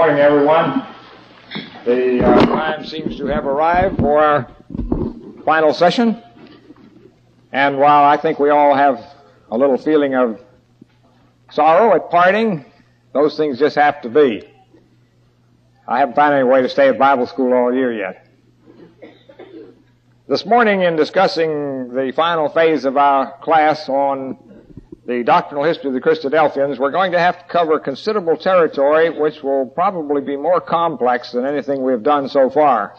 morning, everyone. The uh, time seems to have arrived for our final session. And while I think we all have a little feeling of sorrow at parting, those things just have to be. I haven't found any way to stay at Bible school all year yet. This morning, in discussing the final phase of our class on the doctrinal history of the Christadelphians, we're going to have to cover considerable territory which will probably be more complex than anything we've done so far.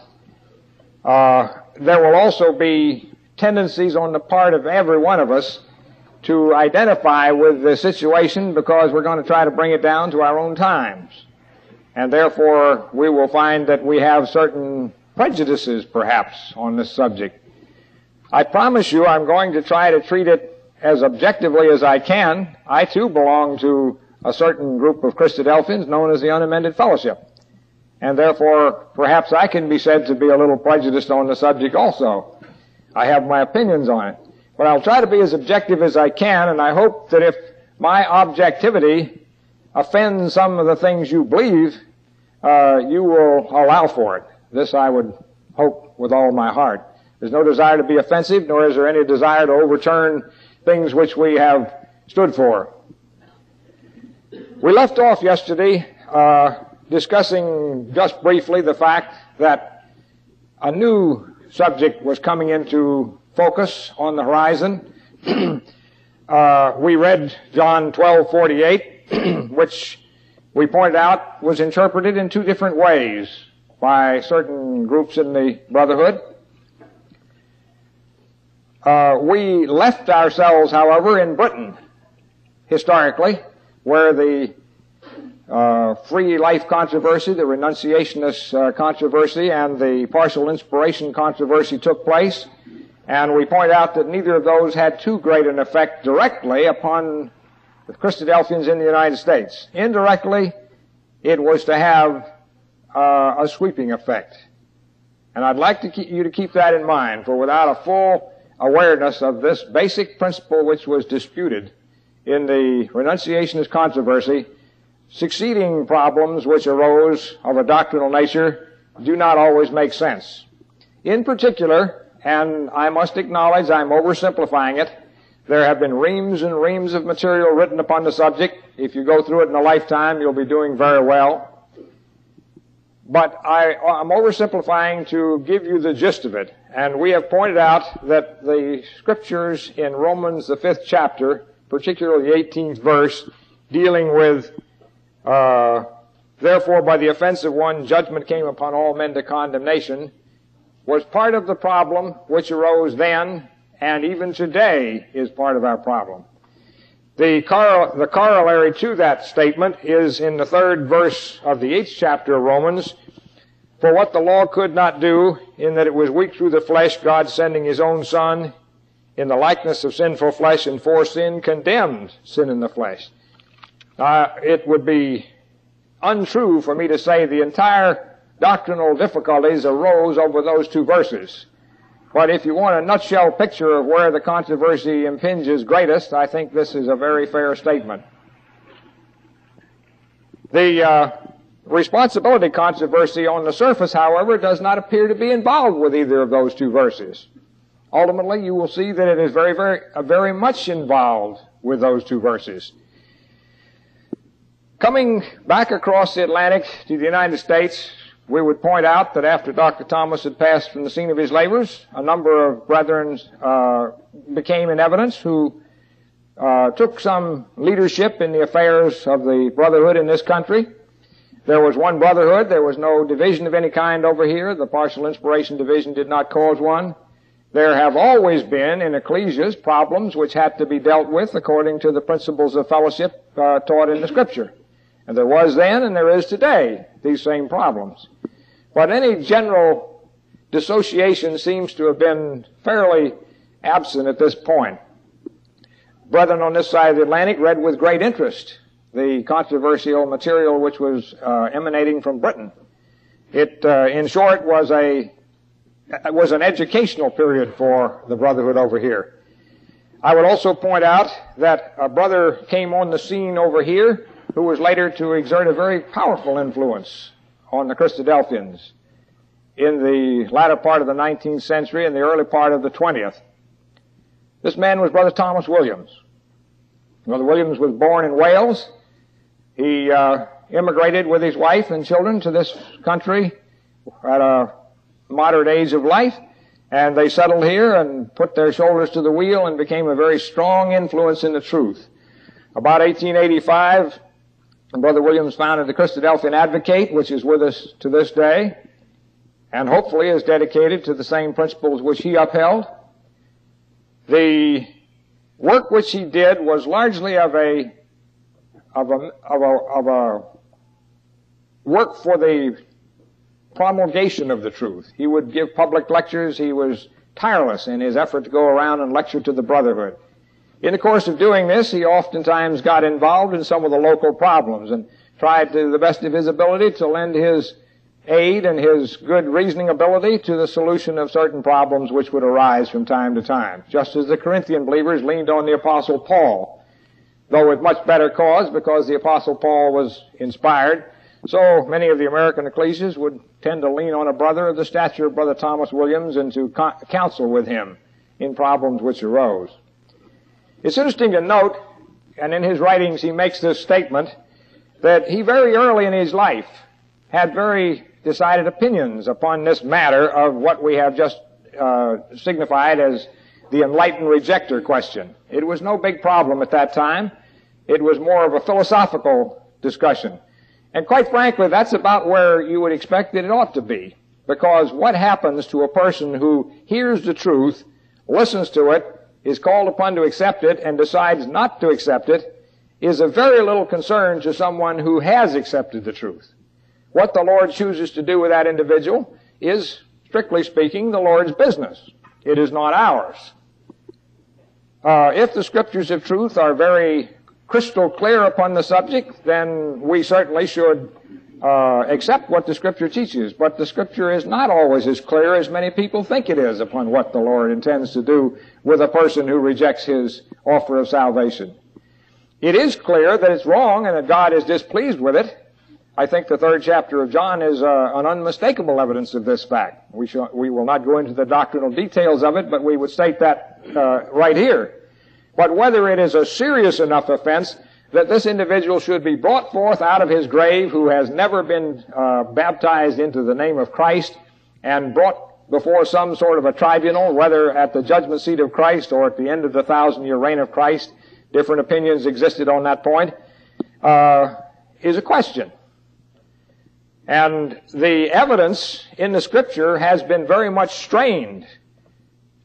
Uh, there will also be tendencies on the part of every one of us to identify with the situation because we're going to try to bring it down to our own times. And therefore, we will find that we have certain prejudices, perhaps, on this subject. I promise you I'm going to try to treat it as objectively as I can. I too belong to a certain group of Christadelphians known as the Unamended Fellowship. And therefore, perhaps I can be said to be a little prejudiced on the subject also. I have my opinions on it. But I'll try to be as objective as I can, and I hope that if my objectivity offends some of the things you believe, uh, you will allow for it. This I would hope with all my heart. There's no desire to be offensive, nor is there any desire to overturn things which we have stood for. We left off yesterday uh, discussing just briefly the fact that a new subject was coming into focus on the horizon. uh, we read John 12:48, which we pointed out was interpreted in two different ways by certain groups in the Brotherhood. Uh, we left ourselves, however, in Britain, historically, where the uh, free life controversy, the renunciationist uh, controversy, and the partial inspiration controversy took place. And we point out that neither of those had too great an effect directly upon the Christadelphians in the United States. Indirectly, it was to have uh, a sweeping effect. And I'd like to keep, you to keep that in mind, for without a full awareness of this basic principle which was disputed in the renunciationist controversy, succeeding problems which arose of a doctrinal nature do not always make sense. In particular, and I must acknowledge I'm oversimplifying it, there have been reams and reams of material written upon the subject. If you go through it in a lifetime, you'll be doing very well. But I, am oversimplifying to give you the gist of it. And we have pointed out that the scriptures in Romans, the fifth chapter, particularly the 18th verse, dealing with, uh, therefore by the offense of one, judgment came upon all men to condemnation, was part of the problem which arose then and even today is part of our problem. The, the corollary to that statement is in the third verse of the eighth chapter of Romans. For what the law could not do, in that it was weak through the flesh, God sending His own Son in the likeness of sinful flesh and for sin condemned sin in the flesh. It would be untrue for me to say the entire doctrinal difficulties arose over those two verses. But if you want a nutshell picture of where the controversy impinges greatest, I think this is a very fair statement. The uh, responsibility controversy on the surface, however, does not appear to be involved with either of those two verses. Ultimately, you will see that it is very, very, uh, very much involved with those two verses. Coming back across the Atlantic to the United States, we would point out that after Dr. Thomas had passed from the scene of his labors, a number of brethren uh, became in evidence who uh, took some leadership in the affairs of the brotherhood in this country. There was one brotherhood. There was no division of any kind over here. The partial inspiration division did not cause one. There have always been in ecclesias problems which had to be dealt with according to the principles of fellowship uh, taught in the Scripture. And there was then and there is today these same problems. But any general dissociation seems to have been fairly absent at this point. Brethren on this side of the Atlantic read with great interest the controversial material which was uh, emanating from Britain. It, uh, in short, was a was an educational period for the Brotherhood over here. I would also point out that a brother came on the scene over here who was later to exert a very powerful influence on the Christadelphians in the latter part of the 19th century and the early part of the 20th. This man was Brother Thomas Williams. Brother Williams was born in Wales. He uh, immigrated with his wife and children to this country at a moderate age of life, and they settled here and put their shoulders to the wheel and became a very strong influence in the truth. About 1885, Brother Williams founded the Christadelphian Advocate, which is with us to this day, and hopefully is dedicated to the same principles which he upheld. The work which he did was largely of a of a of a, of a work for the promulgation of the truth. He would give public lectures. He was tireless in his effort to go around and lecture to the brotherhood. In the course of doing this, he oftentimes got involved in some of the local problems and tried to the best of his ability to lend his aid and his good reasoning ability to the solution of certain problems which would arise from time to time. Just as the Corinthian believers leaned on the apostle Paul, though with much better cause because the apostle Paul was inspired, so many of the American ecclesias would tend to lean on a brother of the stature of Brother Thomas Williams and to counsel with him in problems which arose. It's interesting to note, and in his writings he makes this statement, that he very early in his life had very decided opinions upon this matter of what we have just uh, signified as the enlightened rejector question. It was no big problem at that time. It was more of a philosophical discussion. And quite frankly, that's about where you would expect that it ought to be. Because what happens to a person who hears the truth, listens to it, is called upon to accept it and decides not to accept it is of very little concern to someone who has accepted the truth. What the Lord chooses to do with that individual is, strictly speaking, the Lord's business. It is not ours. Uh, if the scriptures of truth are very crystal clear upon the subject, then we certainly should uh, accept what the scripture teaches. But the scripture is not always as clear as many people think it is upon what the Lord intends to do with a person who rejects his offer of salvation. It is clear that it's wrong and that God is displeased with it. I think the third chapter of John is uh, an unmistakable evidence of this fact. We, shall, we will not go into the doctrinal details of it, but we would state that uh, right here. But whether it is a serious enough offense that this individual should be brought forth out of his grave who has never been uh, baptized into the name of Christ and brought before some sort of a tribunal, whether at the judgment seat of Christ or at the end of the thousand year reign of Christ, different opinions existed on that point, uh, is a question. And the evidence in the scripture has been very much strained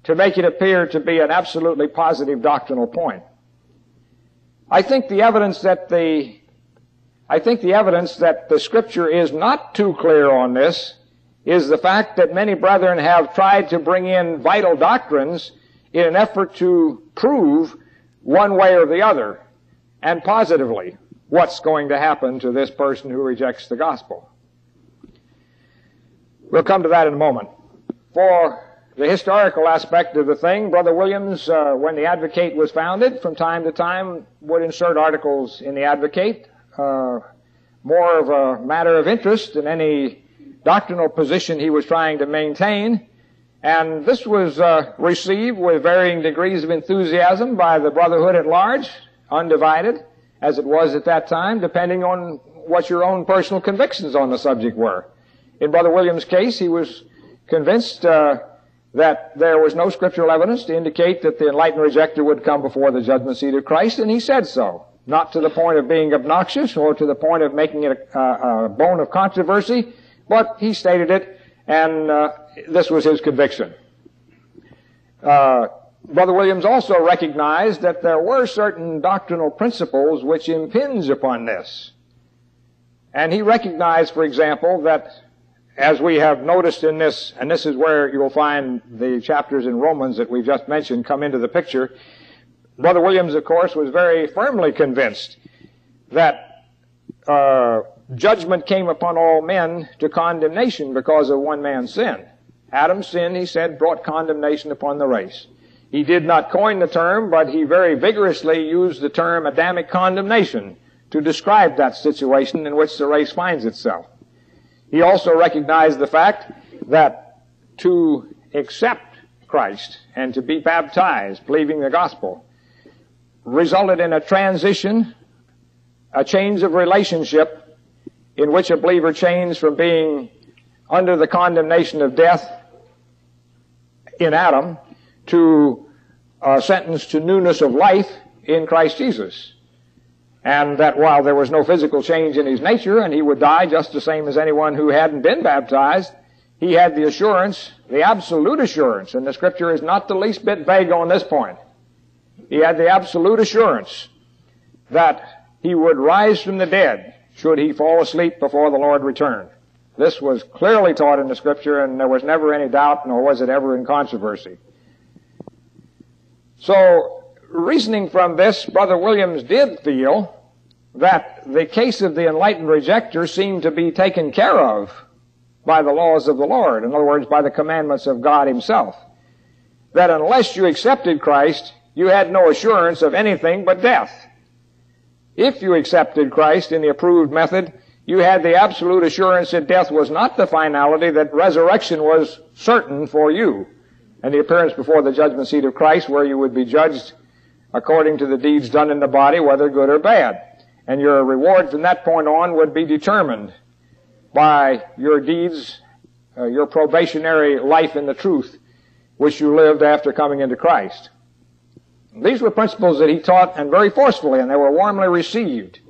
to make it appear to be an absolutely positive doctrinal point. I think the evidence that the I think the evidence that the scripture is not too clear on this is the fact that many brethren have tried to bring in vital doctrines in an effort to prove one way or the other and positively what's going to happen to this person who rejects the gospel. We'll come to that in a moment. For the historical aspect of the thing, Brother Williams, uh, when the Advocate was founded, from time to time would insert articles in the Advocate, uh, more of a matter of interest than any doctrinal position he was trying to maintain. And this was uh, received with varying degrees of enthusiasm by the brotherhood at large, undivided, as it was at that time, depending on what your own personal convictions on the subject were. In Brother Williams' case, he was convinced uh, that there was no scriptural evidence to indicate that the enlightened rejecter would come before the judgment seat of Christ, and he said so. Not to the point of being obnoxious or to the point of making it a, a, a bone of controversy, but he stated it, and uh, this was his conviction. Uh, Brother Williams also recognized that there were certain doctrinal principles which impinge upon this. And he recognized, for example, that as we have noticed in this, and this is where you will find the chapters in Romans that we've just mentioned come into the picture, Brother Williams, of course, was very firmly convinced that uh, judgment came upon all men to condemnation because of one man's sin. Adam's sin, he said, brought condemnation upon the race. He did not coin the term, but he very vigorously used the term Adamic condemnation to describe that situation in which the race finds itself. He also recognized the fact that to accept Christ and to be baptized, believing the gospel, resulted in a transition, a change of relationship in which a believer changed from being under the condemnation of death in Adam to a sentence to newness of life in Christ Jesus. And that while there was no physical change in his nature and he would die just the same as anyone who hadn't been baptized, he had the assurance, the absolute assurance, and the scripture is not the least bit vague on this point. He had the absolute assurance that he would rise from the dead should he fall asleep before the Lord returned. This was clearly taught in the scripture and there was never any doubt nor was it ever in controversy. So, reasoning from this, Brother Williams did feel that the case of the enlightened rejecter seemed to be taken care of by the laws of the Lord. In other words, by the commandments of God Himself. That unless you accepted Christ, you had no assurance of anything but death. If you accepted Christ in the approved method, you had the absolute assurance that death was not the finality, that resurrection was certain for you, and the appearance before the judgment seat of Christ where you would be judged according to the deeds done in the body, whether good or bad. And your reward from that point on would be determined by your deeds, uh, your probationary life in the truth, which you lived after coming into Christ. These were principles that he taught and very forcefully, and they were warmly received.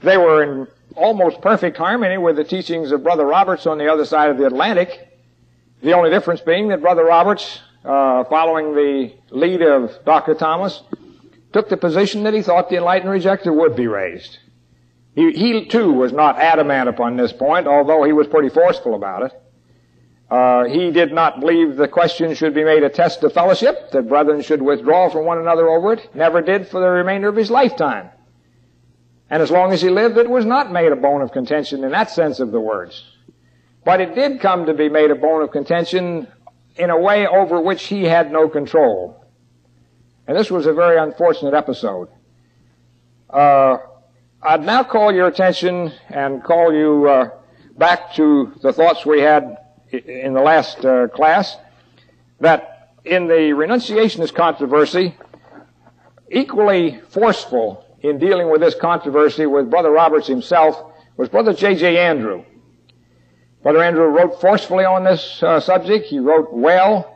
They were in almost perfect harmony with the teachings of Brother Roberts on the other side of the Atlantic. The only difference being that Brother Roberts, uh, following the lead of Dr. Thomas, took the position that he thought the enlightened rejecter would be raised. He, he too was not adamant upon this point, although he was pretty forceful about it. Uh, he did not believe the question should be made a test of fellowship, that brethren should withdraw from one another over it. Never did for the remainder of his lifetime. And as long as he lived, it was not made a bone of contention in that sense of the words. But it did come to be made a bone of contention in a way over which he had no control. And this was a very unfortunate episode. Uh, I'd now call your attention and call you uh, back to the thoughts we had in the last uh, class that in the renunciationist controversy, equally forceful in dealing with this controversy with Brother Roberts himself was Brother J.J. Andrew. Brother Andrew wrote forcefully on this uh, subject. He wrote well.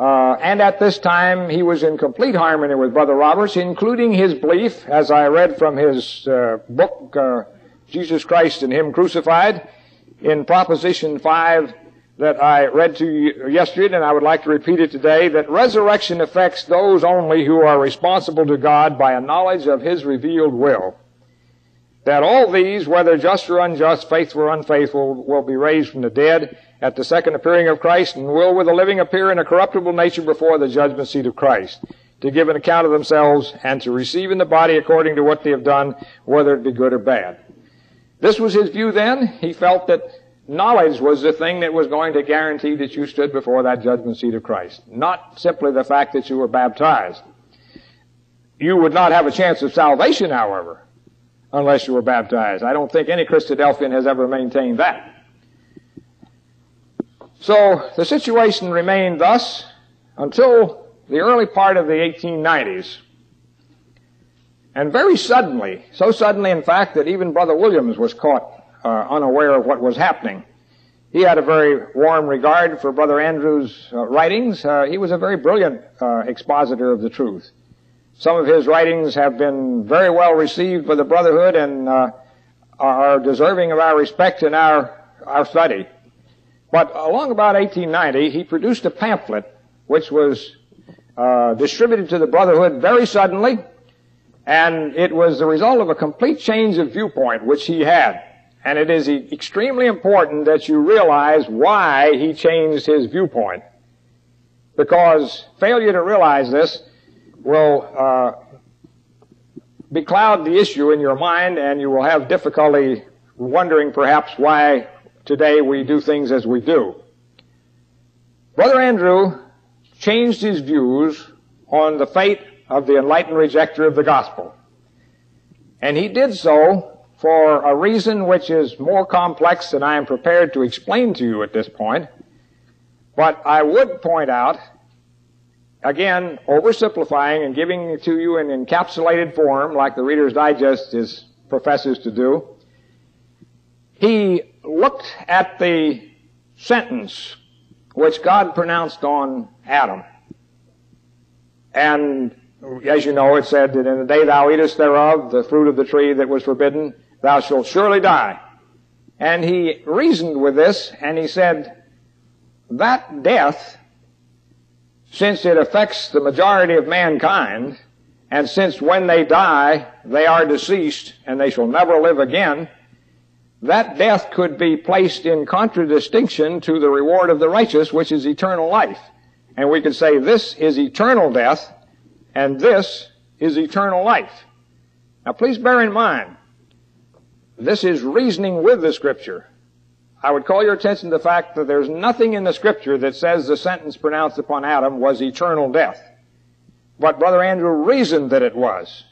Uh, and at this time, he was in complete harmony with Brother Roberts, including his belief, as I read from his uh, book, uh, Jesus Christ and Him Crucified, in Proposition 5 that I read to you yesterday, and I would like to repeat it today, that resurrection affects those only who are responsible to God by a knowledge of His revealed will. That all these, whether just or unjust, faithful or unfaithful, will be raised from the dead, at the second appearing of Christ and will with the living appear in a corruptible nature before the judgment seat of Christ to give an account of themselves and to receive in the body according to what they have done, whether it be good or bad. This was his view then. He felt that knowledge was the thing that was going to guarantee that you stood before that judgment seat of Christ. Not simply the fact that you were baptized. You would not have a chance of salvation, however, unless you were baptized. I don't think any Christadelphian has ever maintained that. So the situation remained thus until the early part of the 1890s. And very suddenly, so suddenly in fact that even Brother Williams was caught uh, unaware of what was happening. He had a very warm regard for Brother Andrew's uh, writings. Uh, he was a very brilliant uh, expositor of the truth. Some of his writings have been very well received by the Brotherhood and uh, are deserving of our respect and our, our study. But along about 1890, he produced a pamphlet which was uh, distributed to the Brotherhood very suddenly, and it was the result of a complete change of viewpoint which he had. And it is extremely important that you realize why he changed his viewpoint. Because failure to realize this will uh, becloud the issue in your mind, and you will have difficulty wondering perhaps why today we do things as we do. Brother Andrew changed his views on the fate of the enlightened rejecter of the gospel. And he did so for a reason which is more complex than I am prepared to explain to you at this point. But I would point out, again, oversimplifying and giving it to you in encapsulated form, like the Reader's Digest is professes to do. He looked at the sentence which God pronounced on Adam. And as you know, it said that in the day thou eatest thereof, the fruit of the tree that was forbidden, thou shalt surely die. And he reasoned with this, and he said, that death, since it affects the majority of mankind, and since when they die, they are deceased, and they shall never live again, that death could be placed in contradistinction to the reward of the righteous, which is eternal life. And we could say this is eternal death, and this is eternal life. Now please bear in mind, this is reasoning with the scripture. I would call your attention to the fact that there's nothing in the scripture that says the sentence pronounced upon Adam was eternal death. But Brother Andrew reasoned that it was.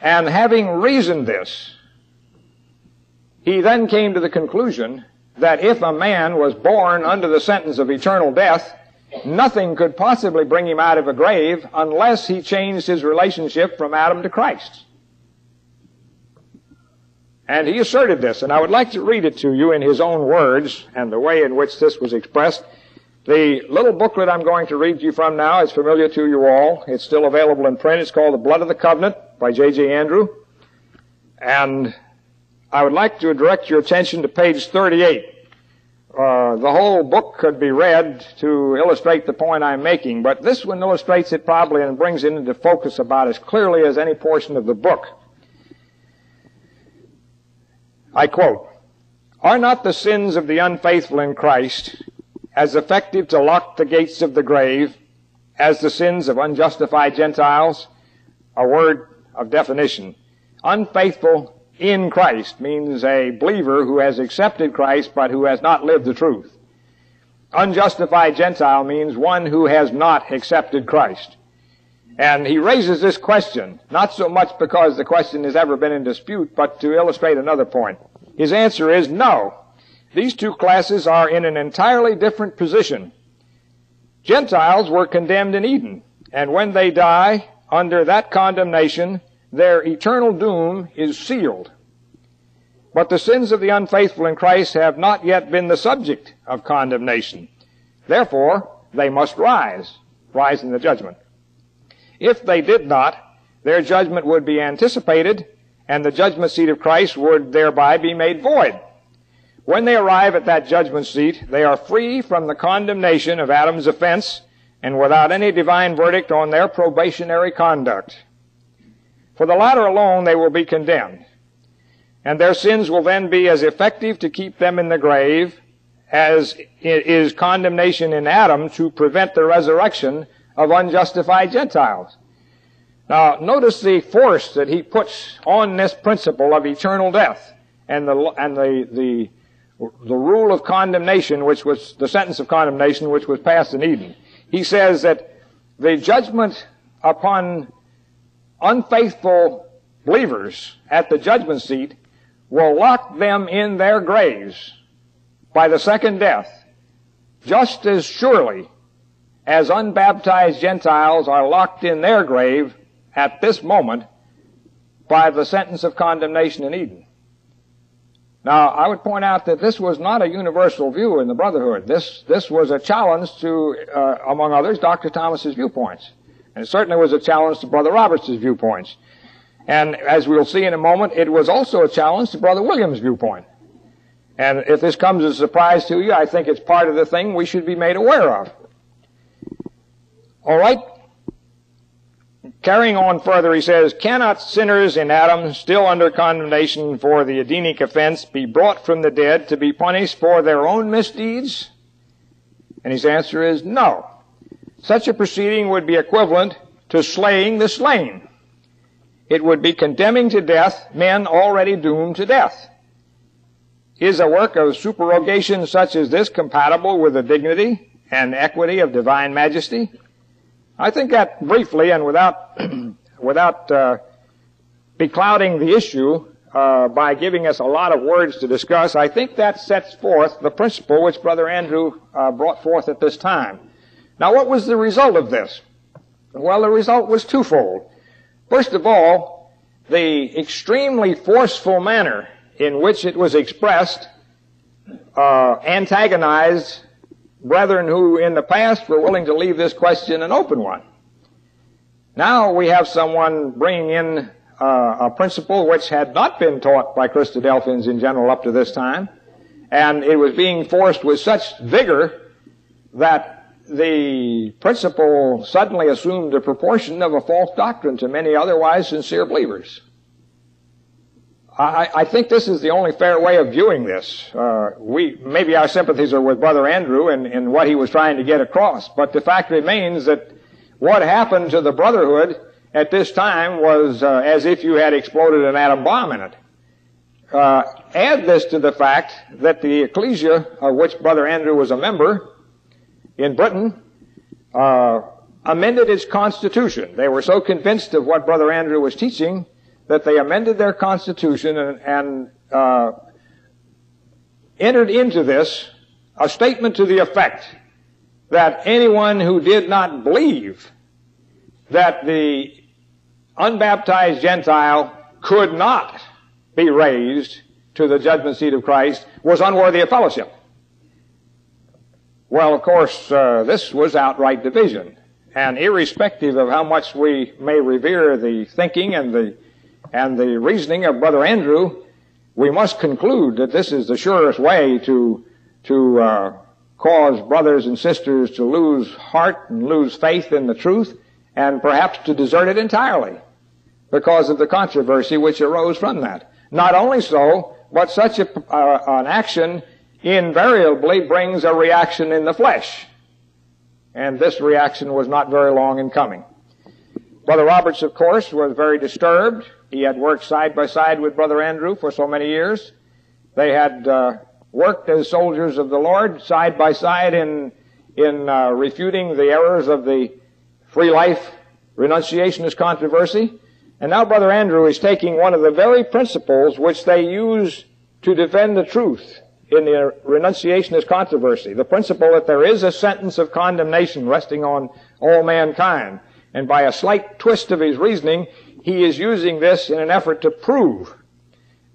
And having reasoned this, he then came to the conclusion that if a man was born under the sentence of eternal death, nothing could possibly bring him out of a grave unless he changed his relationship from Adam to Christ. And he asserted this, and I would like to read it to you in his own words and the way in which this was expressed. The little booklet I'm going to read to you from now is familiar to you all. It's still available in print. It's called The Blood of the Covenant by J.J. Andrew. And I would like to direct your attention to page 38. Uh, the whole book could be read to illustrate the point I'm making, but this one illustrates it probably and brings it into focus about as clearly as any portion of the book. I quote, Are not the sins of the unfaithful in Christ as effective to lock the gates of the grave as the sins of unjustified Gentiles? A word of definition. Unfaithful in Christ means a believer who has accepted Christ but who has not lived the truth. Unjustified Gentile means one who has not accepted Christ. And he raises this question, not so much because the question has ever been in dispute, but to illustrate another point. His answer is no. These two classes are in an entirely different position. Gentiles were condemned in Eden, and when they die under that condemnation, their eternal doom is sealed. But the sins of the unfaithful in Christ have not yet been the subject of condemnation. Therefore, they must rise, rise in the judgment. If they did not, their judgment would be anticipated, and the judgment seat of Christ would thereby be made void. When they arrive at that judgment seat, they are free from the condemnation of Adam's offense and without any divine verdict on their probationary conduct. For the latter alone they will be condemned. And their sins will then be as effective to keep them in the grave as is condemnation in Adam to prevent the resurrection of unjustified Gentiles. Now, notice the force that he puts on this principle of eternal death and the, and the, the, the rule of condemnation, which was the sentence of condemnation, which was passed in Eden. He says that the judgment upon unfaithful believers at the judgment seat will lock them in their graves by the second death just as surely as unbaptized Gentiles are locked in their grave at this moment by the sentence of condemnation in Eden. Now, I would point out that this was not a universal view in the Brotherhood. This, this was a challenge to, uh, among others, Dr. Thomas's viewpoints. And it certainly was a challenge to Brother Roberts' viewpoints. And as we'll see in a moment, it was also a challenge to Brother Williams' viewpoint. And if this comes as a surprise to you, I think it's part of the thing we should be made aware of. All right. Carrying on further, he says, Cannot sinners in Adam, still under condemnation for the Edenic offense, be brought from the dead to be punished for their own misdeeds? And his answer is no. Such a proceeding would be equivalent to slaying the slain. It would be condemning to death men already doomed to death. Is a work of supererogation such as this compatible with the dignity and equity of divine majesty? I think that briefly and without, without uh, beclouding the issue uh, by giving us a lot of words to discuss, I think that sets forth the principle which Brother Andrew uh, brought forth at this time. Now, what was the result of this? Well, the result was twofold. First of all, the extremely forceful manner in which it was expressed uh, antagonized brethren who in the past were willing to leave this question an open one. Now we have someone bringing in uh, a principle which had not been taught by Christadelphians in general up to this time, and it was being forced with such vigor that the principle suddenly assumed the proportion of a false doctrine to many otherwise sincere believers. I, I think this is the only fair way of viewing this. Uh, we maybe our sympathies are with Brother Andrew and, and what he was trying to get across, but the fact remains that what happened to the brotherhood at this time was uh, as if you had exploded an atom bomb in it. Uh, add this to the fact that the ecclesia of which Brother Andrew was a member in Britain uh, amended its constitution. They were so convinced of what Brother Andrew was teaching that they amended their constitution and, and uh, entered into this a statement to the effect that anyone who did not believe that the unbaptized Gentile could not be raised to the judgment seat of Christ was unworthy of fellowship. Well, of course, uh, this was outright division. And irrespective of how much we may revere the thinking and the, and the reasoning of Brother Andrew, we must conclude that this is the surest way to, to uh, cause brothers and sisters to lose heart and lose faith in the truth and perhaps to desert it entirely because of the controversy which arose from that. Not only so, but such a, uh, an action invariably brings a reaction in the flesh. And this reaction was not very long in coming. Brother Roberts, of course, was very disturbed. He had worked side by side with Brother Andrew for so many years. They had uh, worked as soldiers of the Lord side by side in in uh, refuting the errors of the free life renunciationist controversy. And now Brother Andrew is taking one of the very principles which they use to defend the truth in the renunciationist controversy. The principle that there is a sentence of condemnation resting on all mankind. And by a slight twist of his reasoning, he is using this in an effort to prove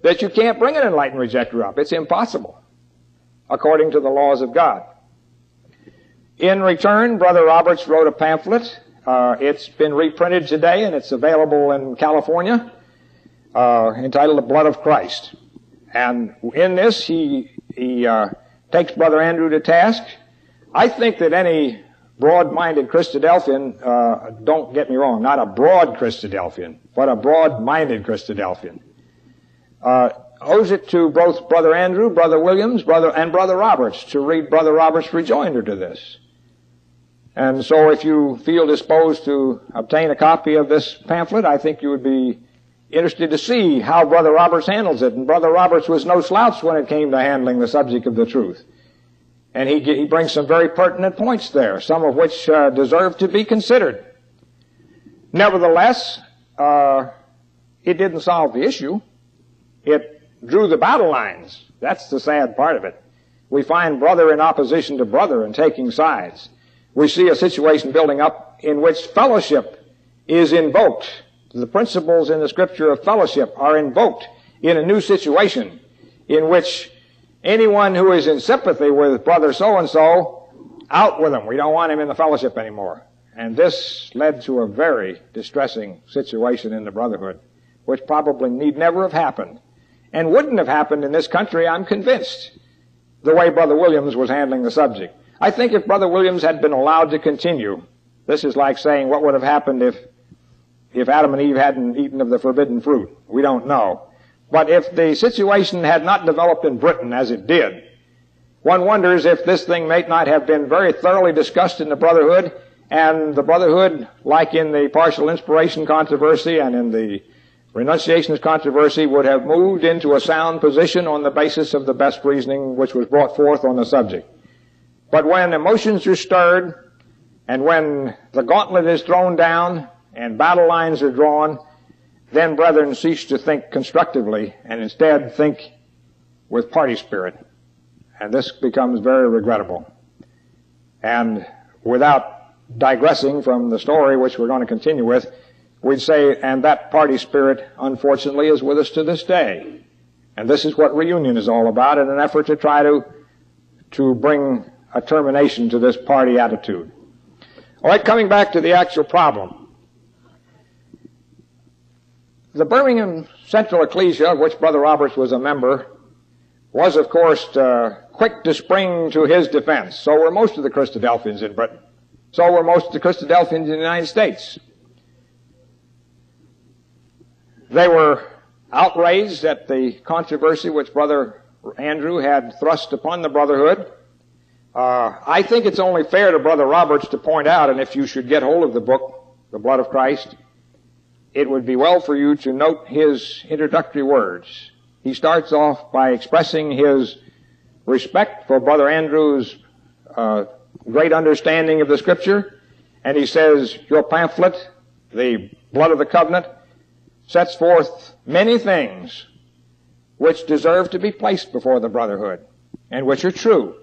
that you can't bring an enlightened rejecter up. It's impossible, according to the laws of God. In return, Brother Roberts wrote a pamphlet uh, it's been reprinted today and it's available in California, uh, entitled The Blood of Christ. And in this, he, he uh, takes Brother Andrew to task. I think that any broad-minded Christadelphian, uh, don't get me wrong, not a broad Christadelphian, but a broad-minded Christadelphian, uh, owes it to both Brother Andrew, Brother Williams, Brother, and Brother Roberts to read Brother Roberts' rejoinder to this. And so if you feel disposed to obtain a copy of this pamphlet, I think you would be interested to see how Brother Roberts handles it. And Brother Roberts was no slouch when it came to handling the subject of the truth. And he, he brings some very pertinent points there, some of which uh, deserve to be considered. Nevertheless, uh, it didn't solve the issue. It drew the battle lines. That's the sad part of it. We find brother in opposition to brother and taking sides we see a situation building up in which fellowship is invoked. The principles in the scripture of fellowship are invoked in a new situation in which anyone who is in sympathy with brother so and so, out with him. We don't want him in the fellowship anymore. And this led to a very distressing situation in the brotherhood, which probably need never have happened. And wouldn't have happened in this country, I'm convinced, the way Brother Williams was handling the subject. I think if Brother Williams had been allowed to continue, this is like saying what would have happened if, if Adam and Eve hadn't eaten of the forbidden fruit. We don't know. But if the situation had not developed in Britain as it did, one wonders if this thing may not have been very thoroughly discussed in the Brotherhood, and the Brotherhood, like in the partial inspiration controversy and in the renunciationist controversy, would have moved into a sound position on the basis of the best reasoning which was brought forth on the subject. But when emotions are stirred, and when the gauntlet is thrown down, and battle lines are drawn, then brethren cease to think constructively and instead think with party spirit. And this becomes very regrettable. And without digressing from the story which we're going to continue with, we'd say, and that party spirit, unfortunately, is with us to this day. And this is what reunion is all about in an effort to try to, to bring a termination to this party attitude. All right, coming back to the actual problem. The Birmingham Central Ecclesia, of which Brother Roberts was a member, was, of course, uh, quick to spring to his defense. So were most of the Christadelphians in Britain. So were most of the Christadelphians in the United States. They were outraged at the controversy which Brother Andrew had thrust upon the Brotherhood. Uh, I think it's only fair to Brother Roberts to point out, and if you should get hold of the book, The Blood of Christ, it would be well for you to note his introductory words. He starts off by expressing his respect for Brother Andrew's uh, great understanding of the Scripture, and he says, Your pamphlet, The Blood of the Covenant, sets forth many things which deserve to be placed before the brotherhood and which are true.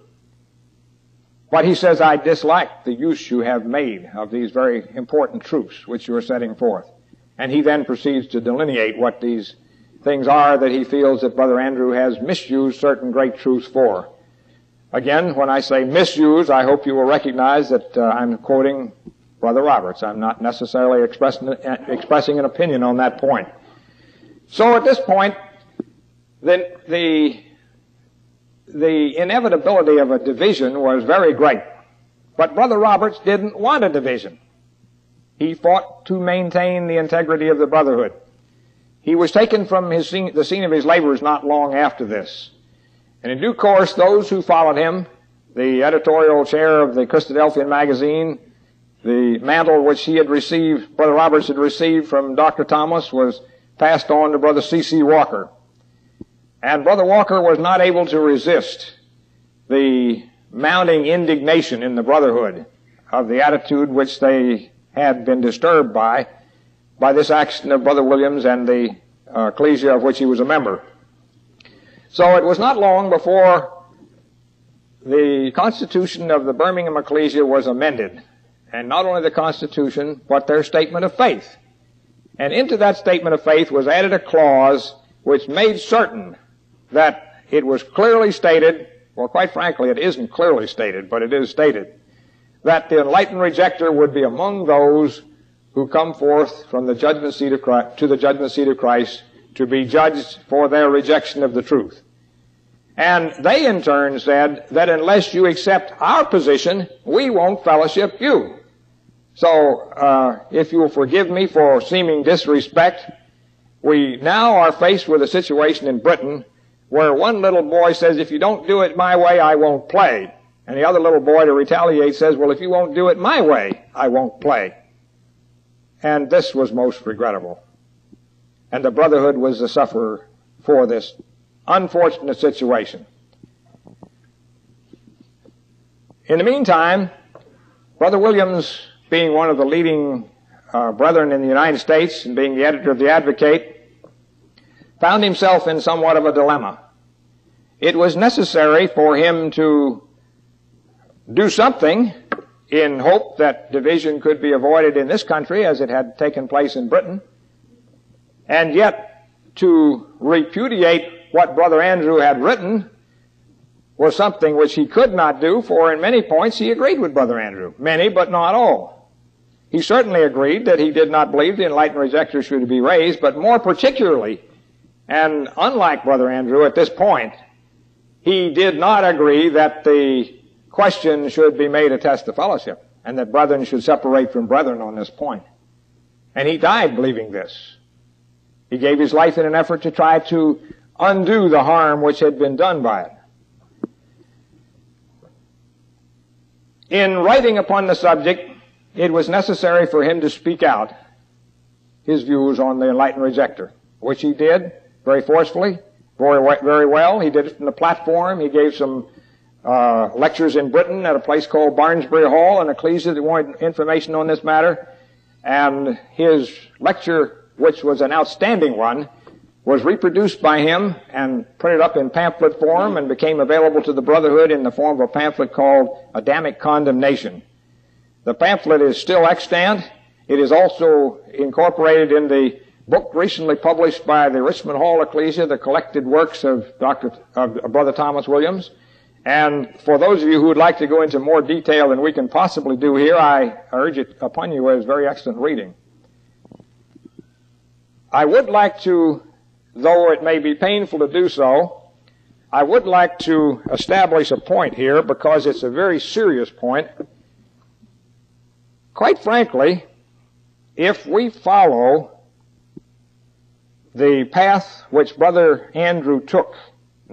But he says, I dislike the use you have made of these very important truths which you are setting forth. And he then proceeds to delineate what these things are that he feels that Brother Andrew has misused certain great truths for. Again, when I say misuse, I hope you will recognize that uh, I'm quoting Brother Roberts. I'm not necessarily expressing, expressing an opinion on that point. So at this point, the, the the inevitability of a division was very great. But Brother Roberts didn't want a division. He fought to maintain the integrity of the brotherhood. He was taken from his scene, the scene of his labors not long after this. And in due course, those who followed him, the editorial chair of the Christadelphian magazine, the mantle which he had received, Brother Roberts had received from Dr. Thomas was passed on to Brother C.C. Walker. And Brother Walker was not able to resist the mounting indignation in the brotherhood of the attitude which they had been disturbed by, by this action of Brother Williams and the uh, ecclesia of which he was a member. So it was not long before the constitution of the Birmingham ecclesia was amended. And not only the constitution, but their statement of faith. And into that statement of faith was added a clause which made certain that it was clearly stated, well, quite frankly, it isn't clearly stated, but it is stated, that the enlightened rejecter would be among those who come forth from the judgment seat of Christ, to the judgment seat of Christ to be judged for their rejection of the truth. And they in turn said that unless you accept our position, we won't fellowship you. So, uh, if you will forgive me for seeming disrespect, we now are faced with a situation in Britain where one little boy says, if you don't do it my way, I won't play. And the other little boy to retaliate says, well, if you won't do it my way, I won't play. And this was most regrettable. And the brotherhood was the sufferer for this unfortunate situation. In the meantime, Brother Williams, being one of the leading uh, brethren in the United States and being the editor of the Advocate, found himself in somewhat of a dilemma. It was necessary for him to do something in hope that division could be avoided in this country as it had taken place in Britain, and yet to repudiate what Brother Andrew had written was something which he could not do, for in many points he agreed with Brother Andrew. Many, but not all. He certainly agreed that he did not believe the enlightened rejecter should be raised, but more particularly, and unlike Brother Andrew at this point, he did not agree that the question should be made a test of fellowship and that brethren should separate from brethren on this point. And he died believing this. He gave his life in an effort to try to undo the harm which had been done by it. In writing upon the subject, it was necessary for him to speak out his views on the enlightened rejecter, which he did very forcefully, very, very well. He did it from the platform. He gave some uh, lectures in Britain at a place called Barnsbury Hall, an ecclesia that wanted information on this matter. And his lecture which was an outstanding one, was reproduced by him and printed up in pamphlet form and became available to the Brotherhood in the form of a pamphlet called Adamic Condemnation. The pamphlet is still extant. It is also incorporated in the book recently published by the Richmond Hall Ecclesia, the collected works of Dr. of Brother Thomas Williams. And for those of you who would like to go into more detail than we can possibly do here, I urge it upon you as very excellent reading. I would like to, though it may be painful to do so, I would like to establish a point here because it's a very serious point. Quite frankly, if we follow the path which Brother Andrew took,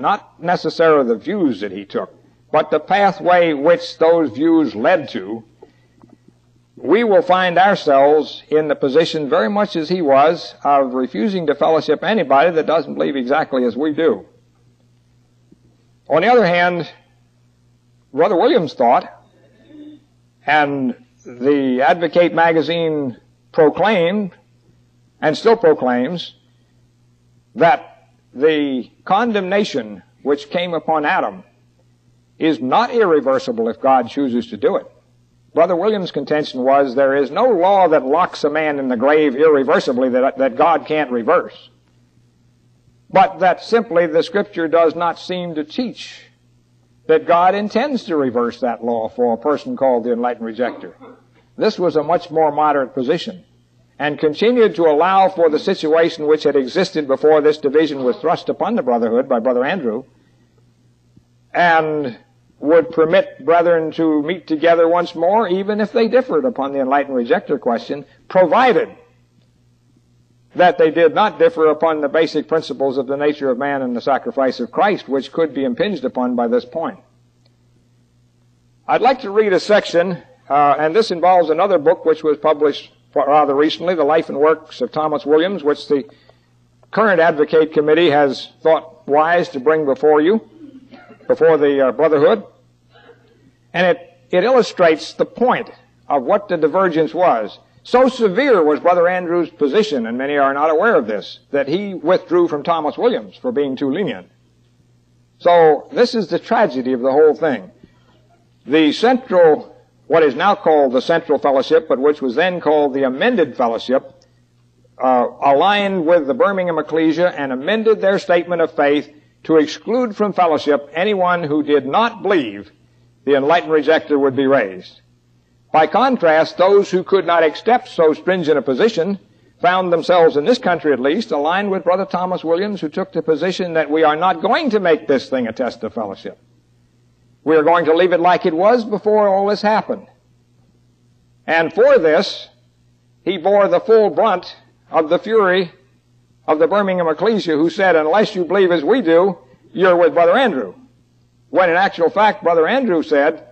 not necessarily the views that he took, but the pathway which those views led to, we will find ourselves in the position very much as he was of refusing to fellowship anybody that doesn't believe exactly as we do. On the other hand, Brother Williams thought, and the Advocate magazine proclaimed, and still proclaims, that the condemnation which came upon Adam is not irreversible if God chooses to do it. Brother Williams' contention was there is no law that locks a man in the grave irreversibly that, that God can't reverse. But that simply the scripture does not seem to teach that God intends to reverse that law for a person called the enlightened rejecter. This was a much more moderate position and continued to allow for the situation which had existed before this division was thrust upon the brotherhood by Brother Andrew, and would permit brethren to meet together once more, even if they differed upon the enlightened rejecter question, provided that they did not differ upon the basic principles of the nature of man and the sacrifice of Christ, which could be impinged upon by this point. I'd like to read a section, uh, and this involves another book which was published rather recently, the life and works of Thomas Williams, which the current Advocate Committee has thought wise to bring before you, before the uh, Brotherhood. And it, it illustrates the point of what the divergence was. So severe was Brother Andrew's position, and many are not aware of this, that he withdrew from Thomas Williams for being too lenient. So this is the tragedy of the whole thing. The central what is now called the Central Fellowship, but which was then called the Amended Fellowship, uh, aligned with the Birmingham Ecclesia and amended their statement of faith to exclude from fellowship anyone who did not believe the enlightened rejecter would be raised. By contrast, those who could not accept so stringent a position found themselves, in this country at least, aligned with Brother Thomas Williams, who took the position that we are not going to make this thing a test of fellowship. We are going to leave it like it was before all this happened. And for this, he bore the full brunt of the fury of the Birmingham Ecclesia who said, unless you believe as we do, you're with Brother Andrew. When in actual fact, Brother Andrew said,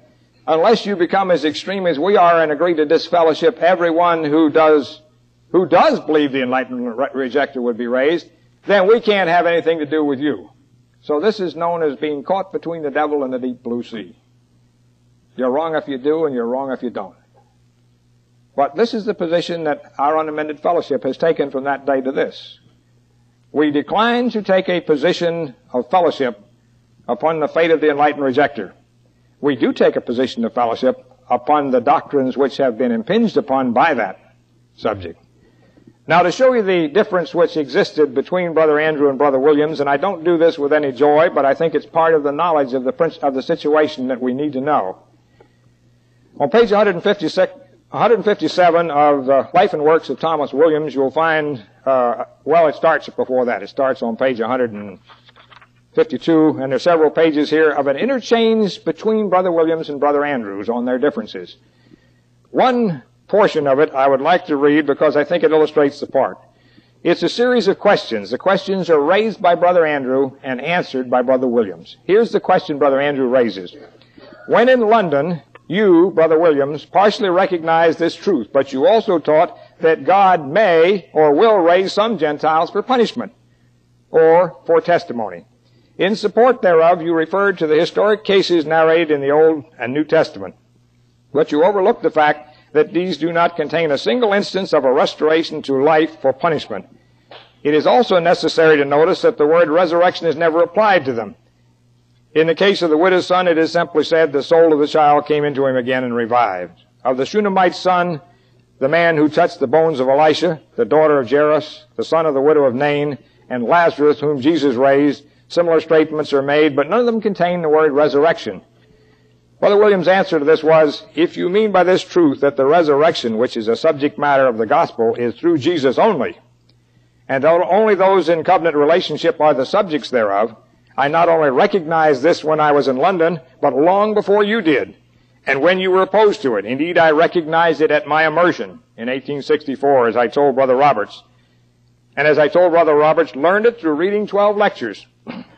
unless you become as extreme as we are and agree to disfellowship everyone who does, who does believe the enlightened rejecter would be raised, then we can't have anything to do with you. So this is known as being caught between the devil and the deep blue sea. You're wrong if you do, and you're wrong if you don't. But this is the position that our unamended fellowship has taken from that day to this. We decline to take a position of fellowship upon the fate of the enlightened rejecter. We do take a position of fellowship upon the doctrines which have been impinged upon by that subject. Now, to show you the difference which existed between Brother Andrew and Brother Williams, and I don't do this with any joy, but I think it's part of the knowledge of the, of the situation that we need to know. On page 157 of the Life and Works of Thomas Williams, you'll find, uh, well, it starts before that. It starts on page 152, and there's several pages here of an interchange between Brother Williams and Brother Andrews on their differences. One portion of it I would like to read because I think it illustrates the part. It's a series of questions. The questions are raised by Brother Andrew and answered by Brother Williams. Here's the question Brother Andrew raises. When in London, you, Brother Williams, partially recognized this truth, but you also taught that God may or will raise some Gentiles for punishment or for testimony. In support thereof, you referred to the historic cases narrated in the Old and New Testament. But you overlooked the fact that these do not contain a single instance of a restoration to life for punishment. It is also necessary to notice that the word resurrection is never applied to them. In the case of the widow's son, it is simply said the soul of the child came into him again and revived. Of the Shunammite's son, the man who touched the bones of Elisha, the daughter of Jairus, the son of the widow of Nain, and Lazarus, whom Jesus raised, similar statements are made, but none of them contain the word resurrection. Brother Williams' answer to this was, if you mean by this truth that the resurrection, which is a subject matter of the gospel, is through Jesus only, and that only those in covenant relationship are the subjects thereof, I not only recognized this when I was in London, but long before you did, and when you were opposed to it. Indeed, I recognized it at my immersion in 1864, as I told Brother Roberts. And as I told Brother Roberts, learned it through reading 12 lectures.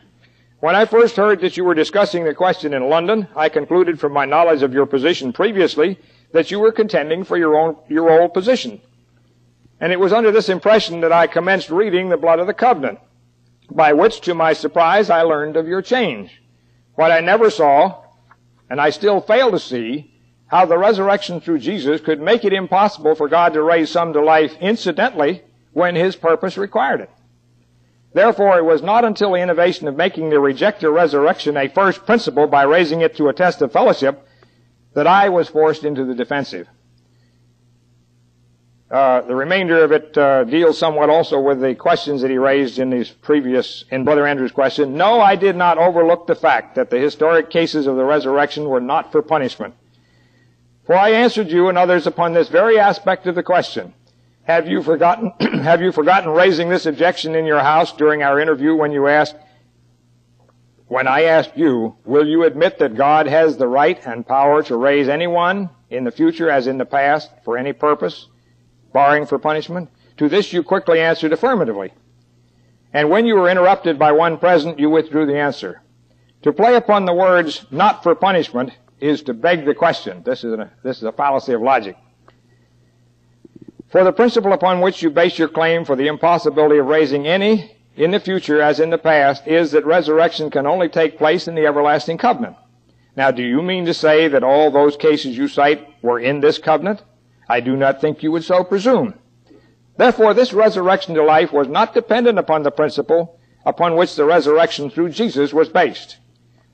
When I first heard that you were discussing the question in London, I concluded from my knowledge of your position previously that you were contending for your own, your old position. And it was under this impression that I commenced reading the blood of the covenant, by which, to my surprise, I learned of your change. What I never saw, and I still fail to see, how the resurrection through Jesus could make it impossible for God to raise some to life incidentally when His purpose required it. Therefore, it was not until the innovation of making the rejecter resurrection a first principle by raising it to a test of fellowship that I was forced into the defensive. Uh, the remainder of it uh, deals somewhat also with the questions that he raised in his previous, in Brother Andrew's question. No, I did not overlook the fact that the historic cases of the resurrection were not for punishment. For I answered you and others upon this very aspect of the question. Have you forgotten, have you forgotten raising this objection in your house during our interview when you asked, when I asked you, will you admit that God has the right and power to raise anyone in the future as in the past for any purpose, barring for punishment? To this you quickly answered affirmatively. And when you were interrupted by one present, you withdrew the answer. To play upon the words, not for punishment, is to beg the question. This is a, this is a fallacy of logic. For the principle upon which you base your claim for the impossibility of raising any in the future as in the past is that resurrection can only take place in the everlasting covenant. Now, do you mean to say that all those cases you cite were in this covenant? I do not think you would so presume. Therefore, this resurrection to life was not dependent upon the principle upon which the resurrection through Jesus was based.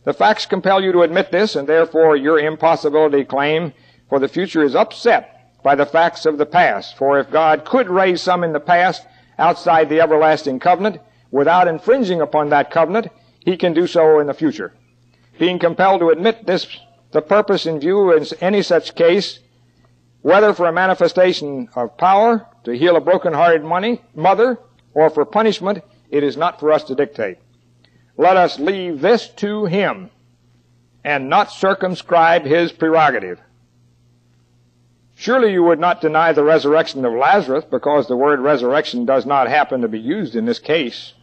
The facts compel you to admit this, and therefore your impossibility claim for the future is upset by the facts of the past. For if God could raise some in the past outside the everlasting covenant without infringing upon that covenant, he can do so in the future. Being compelled to admit this, the purpose in view in any such case, whether for a manifestation of power to heal a broken-hearted money, mother, or for punishment, it is not for us to dictate. Let us leave this to him and not circumscribe his prerogative. Surely you would not deny the resurrection of Lazarus because the word resurrection does not happen to be used in this case.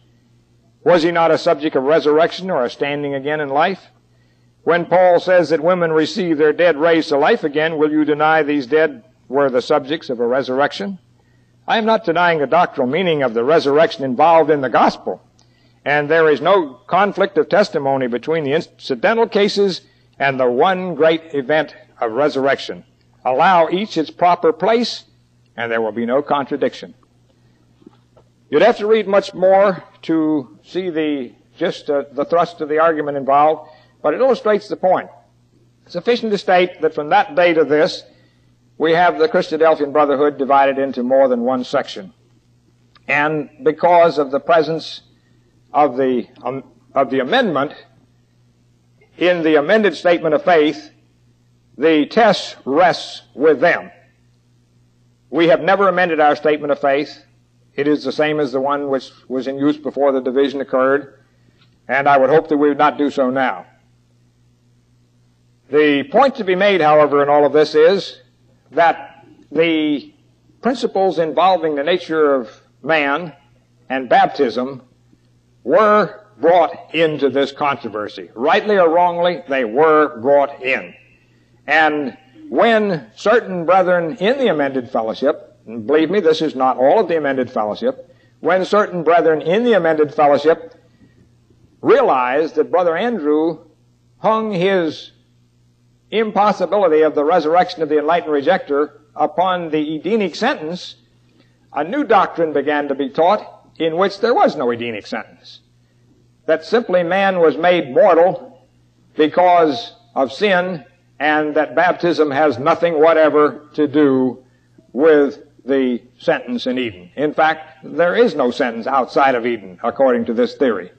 Was he not a subject of resurrection or a standing again in life? When Paul says that women receive their dead raised to life again, will you deny these dead were the subjects of a resurrection? I am not denying the doctrinal meaning of the resurrection involved in the gospel. And there is no conflict of testimony between the incidental cases and the one great event of resurrection allow each its proper place, and there will be no contradiction. You'd have to read much more to see the just uh, the thrust of the argument involved, but it illustrates the point. Sufficient to state that from that day to this, we have the Christadelphian Brotherhood divided into more than one section. And because of the presence of the, um, of the amendment in the amended statement of faith, the test rests with them. We have never amended our statement of faith. It is the same as the one which was in use before the division occurred, and I would hope that we would not do so now. The point to be made, however, in all of this is that the principles involving the nature of man and baptism were brought into this controversy. Rightly or wrongly, they were brought in. And when certain brethren in the amended fellowship, believe me, this is not all of the amended fellowship, when certain brethren in the amended fellowship realized that Brother Andrew hung his impossibility of the resurrection of the enlightened rejecter upon the Edenic sentence, a new doctrine began to be taught in which there was no Edenic sentence. That simply man was made mortal because of sin and that baptism has nothing whatever to do with the sentence in Eden. In fact, there is no sentence outside of Eden, according to this theory.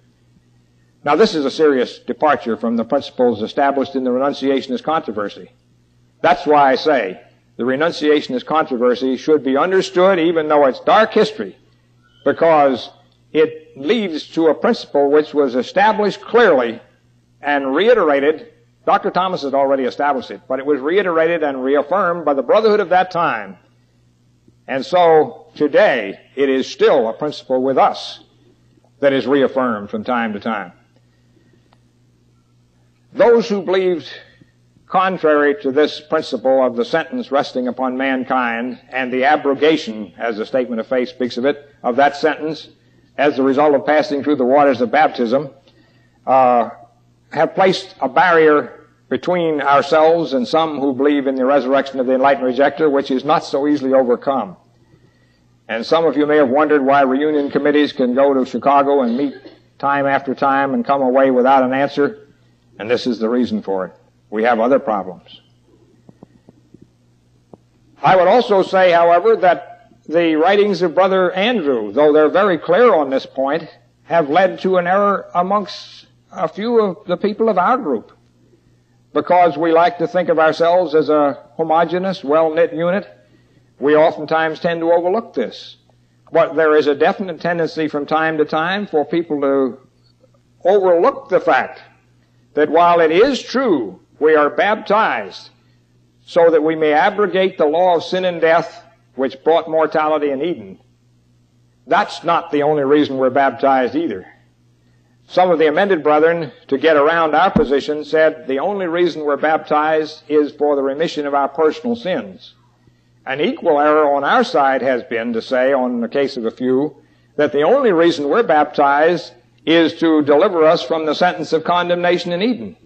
Now, this is a serious departure from the principles established in the renunciationist controversy. That's why I say the renunciationist controversy should be understood even though it's dark history, because it leads to a principle which was established clearly and reiterated. Dr. Thomas had already established it, but it was reiterated and reaffirmed by the brotherhood of that time. And so today it is still a principle with us that is reaffirmed from time to time. Those who believed contrary to this principle of the sentence resting upon mankind and the abrogation, as the statement of faith speaks of it, of that sentence as the result of passing through the waters of baptism, uh, have placed a barrier between ourselves and some who believe in the resurrection of the enlightened rejecter, which is not so easily overcome. And some of you may have wondered why reunion committees can go to Chicago and meet time after time and come away without an answer. And this is the reason for it. We have other problems. I would also say, however, that the writings of Brother Andrew, though they're very clear on this point, have led to an error amongst a few of the people of our group. Because we like to think of ourselves as a homogenous, well-knit unit, we oftentimes tend to overlook this. But there is a definite tendency from time to time for people to overlook the fact that while it is true we are baptized so that we may abrogate the law of sin and death which brought mortality in Eden, that's not the only reason we're baptized either. Some of the amended brethren, to get around our position, said the only reason we're baptized is for the remission of our personal sins. An equal error on our side has been to say, on the case of a few, that the only reason we're baptized is to deliver us from the sentence of condemnation in Eden.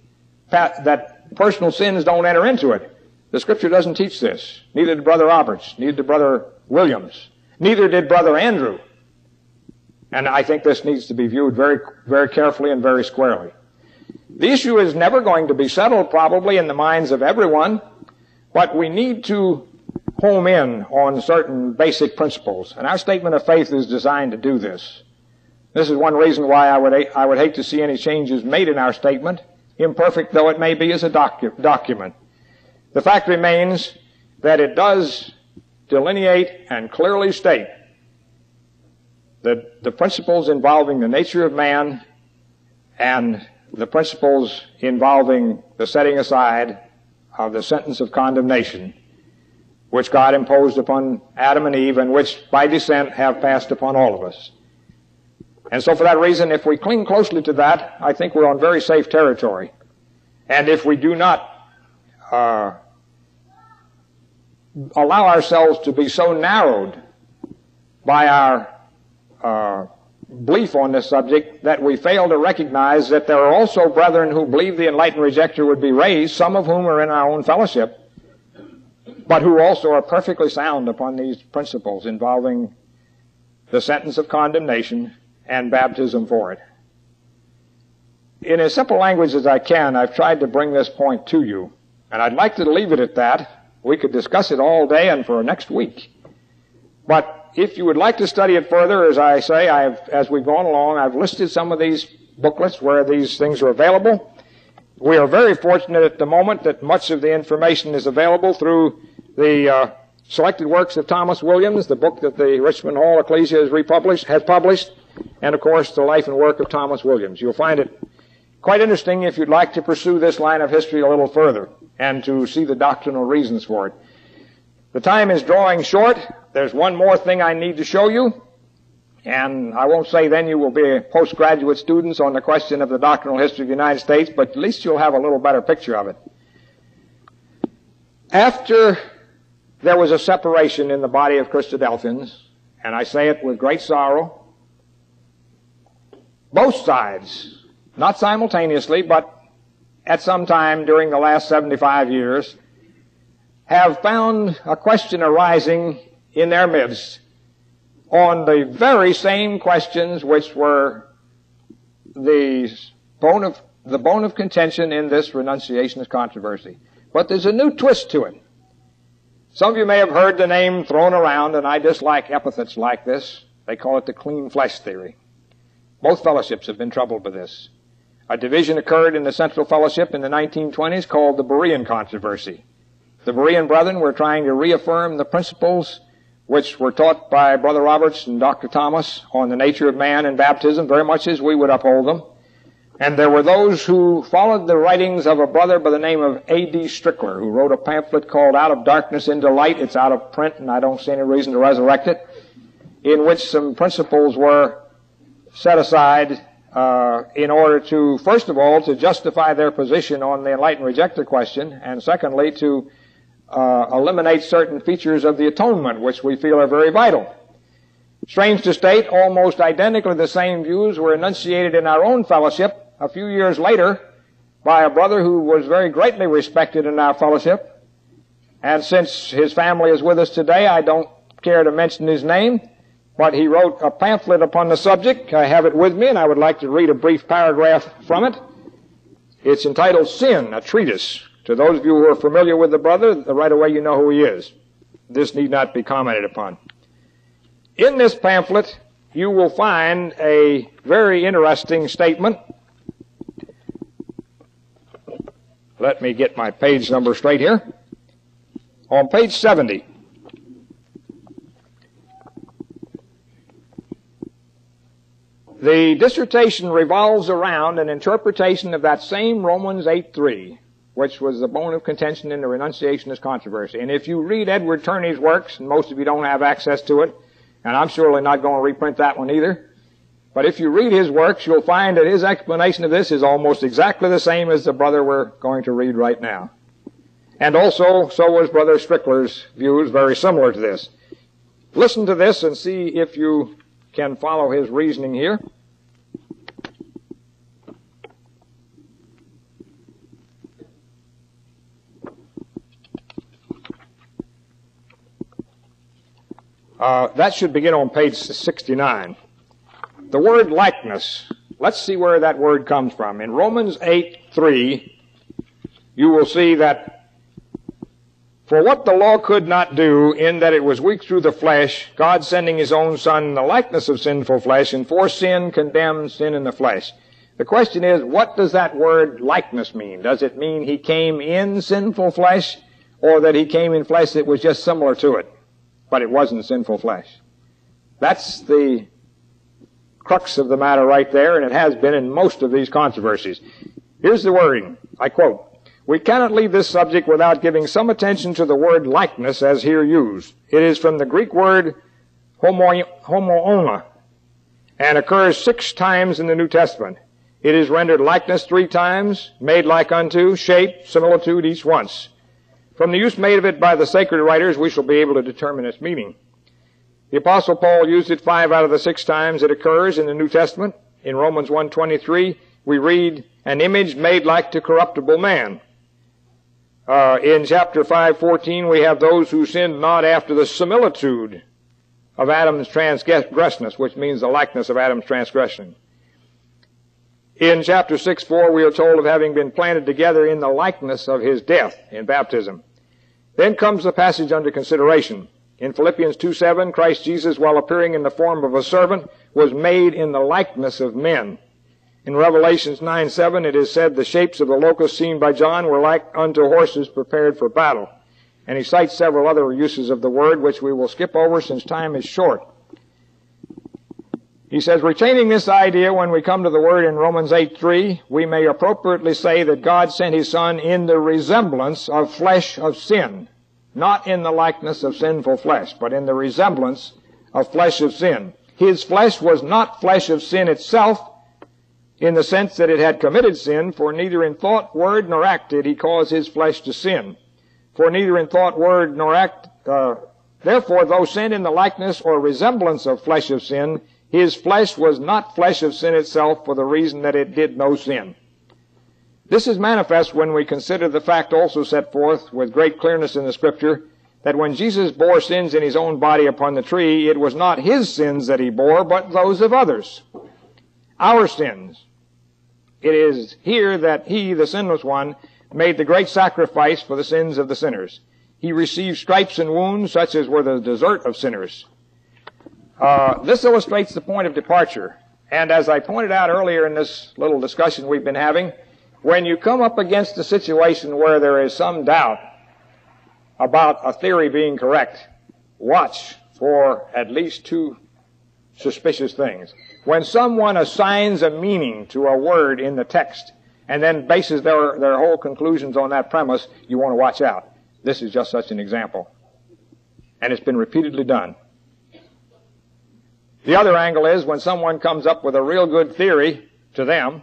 That personal sins don't enter into it. The scripture doesn't teach this. Neither did Brother Roberts. Neither did Brother Williams. Neither did Brother Andrew. And I think this needs to be viewed very, very carefully and very squarely. The issue is never going to be settled probably in the minds of everyone, but we need to home in on certain basic principles. And our statement of faith is designed to do this. This is one reason why I would, I would hate to see any changes made in our statement, imperfect though it may be as a docu- document. The fact remains that it does delineate and clearly state that the principles involving the nature of man and the principles involving the setting aside of the sentence of condemnation which God imposed upon Adam and Eve and which by descent have passed upon all of us. And so for that reason, if we cling closely to that, I think we're on very safe territory. And if we do not uh, allow ourselves to be so narrowed by our uh, belief on this subject that we fail to recognize that there are also brethren who believe the enlightened rejecter would be raised, some of whom are in our own fellowship, but who also are perfectly sound upon these principles involving the sentence of condemnation and baptism for it. In as simple language as I can, I've tried to bring this point to you, and I'd like to leave it at that. We could discuss it all day and for next week. But if you would like to study it further, as I say, I've, as we've gone along, I've listed some of these booklets where these things are available. We are very fortunate at the moment that much of the information is available through the uh, selected works of Thomas Williams, the book that the Richmond Hall Ecclesia has republished, has published, and of course the life and work of Thomas Williams. You'll find it quite interesting if you'd like to pursue this line of history a little further and to see the doctrinal reasons for it. The time is drawing short. There's one more thing I need to show you. And I won't say then you will be postgraduate students on the question of the doctrinal history of the United States, but at least you'll have a little better picture of it. After there was a separation in the body of Christadelphians, and I say it with great sorrow, both sides, not simultaneously, but at some time during the last 75 years have found a question arising in their midst on the very same questions which were the bone of, the bone of contention in this renunciationist controversy. But there's a new twist to it. Some of you may have heard the name thrown around, and I dislike epithets like this. They call it the clean flesh theory. Both fellowships have been troubled by this. A division occurred in the Central Fellowship in the 1920s called the Berean controversy. The Berean brethren were trying to reaffirm the principles which were taught by Brother Roberts and Dr. Thomas on the nature of man and baptism, very much as we would uphold them. And there were those who followed the writings of a brother by the name of A.D. Strickler, who wrote a pamphlet called Out of Darkness into Light. It's out of print, and I don't see any reason to resurrect it, in which some principles were set aside uh, in order to, first of all, to justify their position on the enlightened rejecter question, and secondly, to uh, eliminate certain features of the atonement, which we feel are very vital. Strange to state, almost identically the same views were enunciated in our own fellowship a few years later by a brother who was very greatly respected in our fellowship. And since his family is with us today, I don't care to mention his name, but he wrote a pamphlet upon the subject. I have it with me, and I would like to read a brief paragraph from it. It's entitled Sin, a Treatise. To those of you who are familiar with the brother, right away you know who he is. This need not be commented upon. In this pamphlet, you will find a very interesting statement. Let me get my page number straight here. On page 70, the dissertation revolves around an interpretation of that same Romans 8.3 which was the bone of contention in the renunciationist controversy. And if you read Edward Turney's works, and most of you don't have access to it, and I'm surely not going to reprint that one either, but if you read his works, you'll find that his explanation of this is almost exactly the same as the brother we're going to read right now. And also, so was Brother Strickler's views, very similar to this. Listen to this and see if you can follow his reasoning here. Uh, that should begin on page 69. The word likeness. Let's see where that word comes from. In Romans 8, 3, you will see that for what the law could not do, in that it was weak through the flesh, God sending his own Son in the likeness of sinful flesh, and for sin condemned sin in the flesh. The question is, what does that word likeness mean? Does it mean he came in sinful flesh, or that he came in flesh that was just similar to it? But it wasn't sinful flesh. That's the crux of the matter right there, and it has been in most of these controversies. Here's the wording. I quote, We cannot leave this subject without giving some attention to the word likeness as here used. It is from the Greek word homo, homoioma and occurs six times in the New Testament. It is rendered likeness three times, made like unto, shape, similitude each once. From the use made of it by the sacred writers, we shall be able to determine its meaning. The apostle Paul used it five out of the six times it occurs in the New Testament. In Romans 1.23, we read, an image made like to corruptible man. Uh, in chapter 5.14, we have those who sinned not after the similitude of Adam's transgression, which means the likeness of Adam's transgression. In chapter 6, 4, we are told of having been planted together in the likeness of his death in baptism. Then comes the passage under consideration. In Philippians 2 7, Christ Jesus, while appearing in the form of a servant, was made in the likeness of men. In Revelations 9 7, it is said, The shapes of the locusts seen by John were like unto horses prepared for battle. And he cites several other uses of the word, which we will skip over since time is short. He says, retaining this idea when we come to the word in Romans 8 3, we may appropriately say that God sent his Son in the resemblance of flesh of sin. Not in the likeness of sinful flesh, but in the resemblance of flesh of sin. His flesh was not flesh of sin itself, in the sense that it had committed sin, for neither in thought, word, nor act did he cause his flesh to sin. For neither in thought, word, nor act, uh, therefore, though sin in the likeness or resemblance of flesh of sin, his flesh was not flesh of sin itself for the reason that it did no sin. This is manifest when we consider the fact also set forth with great clearness in the scripture that when Jesus bore sins in his own body upon the tree, it was not his sins that he bore, but those of others. Our sins. It is here that he, the sinless one, made the great sacrifice for the sins of the sinners. He received stripes and wounds such as were the desert of sinners. Uh, this illustrates the point of departure. And as I pointed out earlier in this little discussion we've been having, when you come up against a situation where there is some doubt about a theory being correct, watch for at least two suspicious things. When someone assigns a meaning to a word in the text and then bases their, their whole conclusions on that premise, you want to watch out. This is just such an example. And it's been repeatedly done. The other angle is when someone comes up with a real good theory to them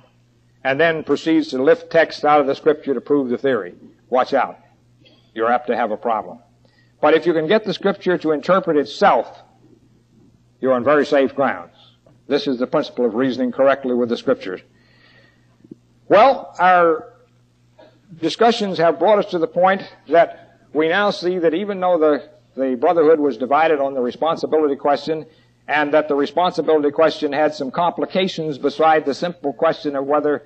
and then proceeds to lift text out of the scripture to prove the theory. Watch out. You're apt to have a problem. But if you can get the scripture to interpret itself, you're on very safe grounds. This is the principle of reasoning correctly with the scriptures. Well, our discussions have brought us to the point that we now see that even though the, the brotherhood was divided on the responsibility question, and that the responsibility question had some complications beside the simple question of whether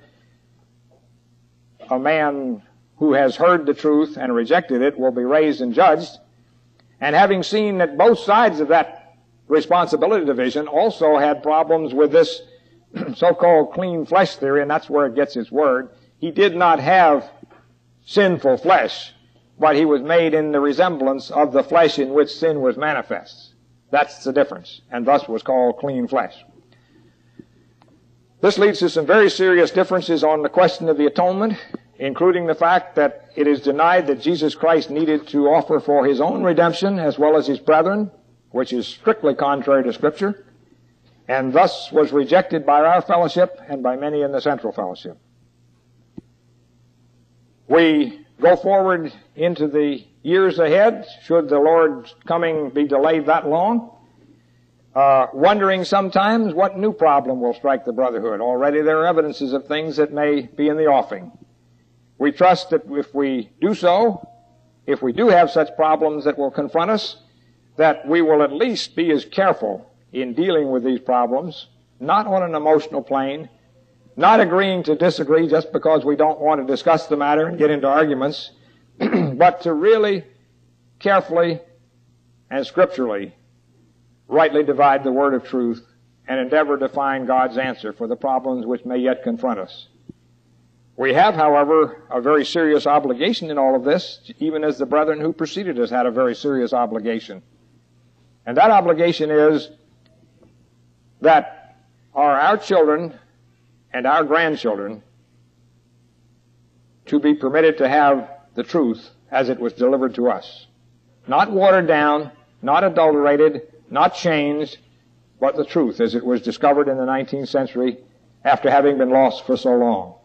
a man who has heard the truth and rejected it will be raised and judged. And having seen that both sides of that responsibility division also had problems with this so-called clean flesh theory, and that's where it gets its word. He did not have sinful flesh, but he was made in the resemblance of the flesh in which sin was manifest. That's the difference, and thus was called clean flesh. This leads to some very serious differences on the question of the atonement, including the fact that it is denied that Jesus Christ needed to offer for his own redemption as well as his brethren, which is strictly contrary to Scripture, and thus was rejected by our fellowship and by many in the Central Fellowship. We go forward into the years ahead, should the Lord's coming be delayed that long, uh, wondering sometimes what new problem will strike the brotherhood. Already there are evidences of things that may be in the offing. We trust that if we do so, if we do have such problems that will confront us, that we will at least be as careful in dealing with these problems, not on an emotional plane, not agreeing to disagree just because we don't want to discuss the matter and get into arguments, but to really carefully and scripturally rightly divide the word of truth and endeavor to find God's answer for the problems which may yet confront us. We have, however, a very serious obligation in all of this, even as the brethren who preceded us had a very serious obligation. And that obligation is that are our children and our grandchildren to be permitted to have the truth as it was delivered to us. Not watered down, not adulterated, not changed, but the truth as it was discovered in the 19th century after having been lost for so long.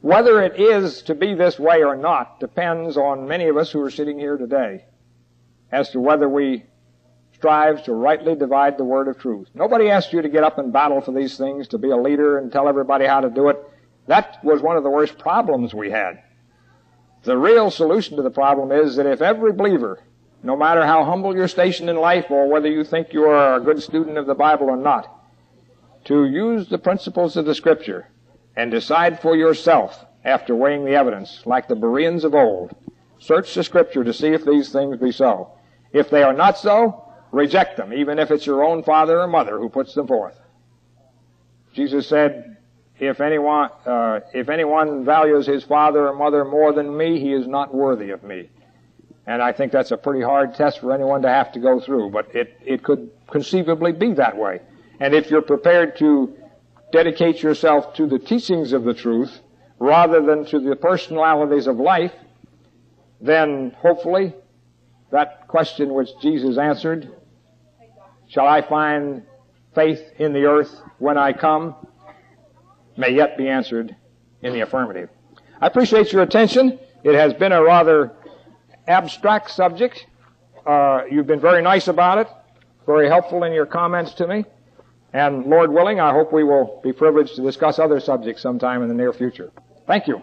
Whether it is to be this way or not depends on many of us who are sitting here today as to whether we strive to rightly divide the word of truth. Nobody asked you to get up and battle for these things, to be a leader and tell everybody how to do it. That was one of the worst problems we had. The real solution to the problem is that if every believer, no matter how humble your station in life or whether you think you are a good student of the Bible or not, to use the principles of the Scripture and decide for yourself after weighing the evidence, like the Bereans of old. Search the Scripture to see if these things be so. If they are not so, reject them, even if it's your own father or mother who puts them forth. Jesus said, if anyone, uh, if anyone values his father or mother more than me, he is not worthy of me. And I think that's a pretty hard test for anyone to have to go through, but it, it could conceivably be that way. And if you're prepared to dedicate yourself to the teachings of the truth rather than to the personalities of life, then hopefully that question which Jesus answered, shall I find faith in the earth when I come? May yet be answered in the affirmative. I appreciate your attention. It has been a rather abstract subject. Uh, you've been very nice about it, very helpful in your comments to me. And Lord willing, I hope we will be privileged to discuss other subjects sometime in the near future. Thank you.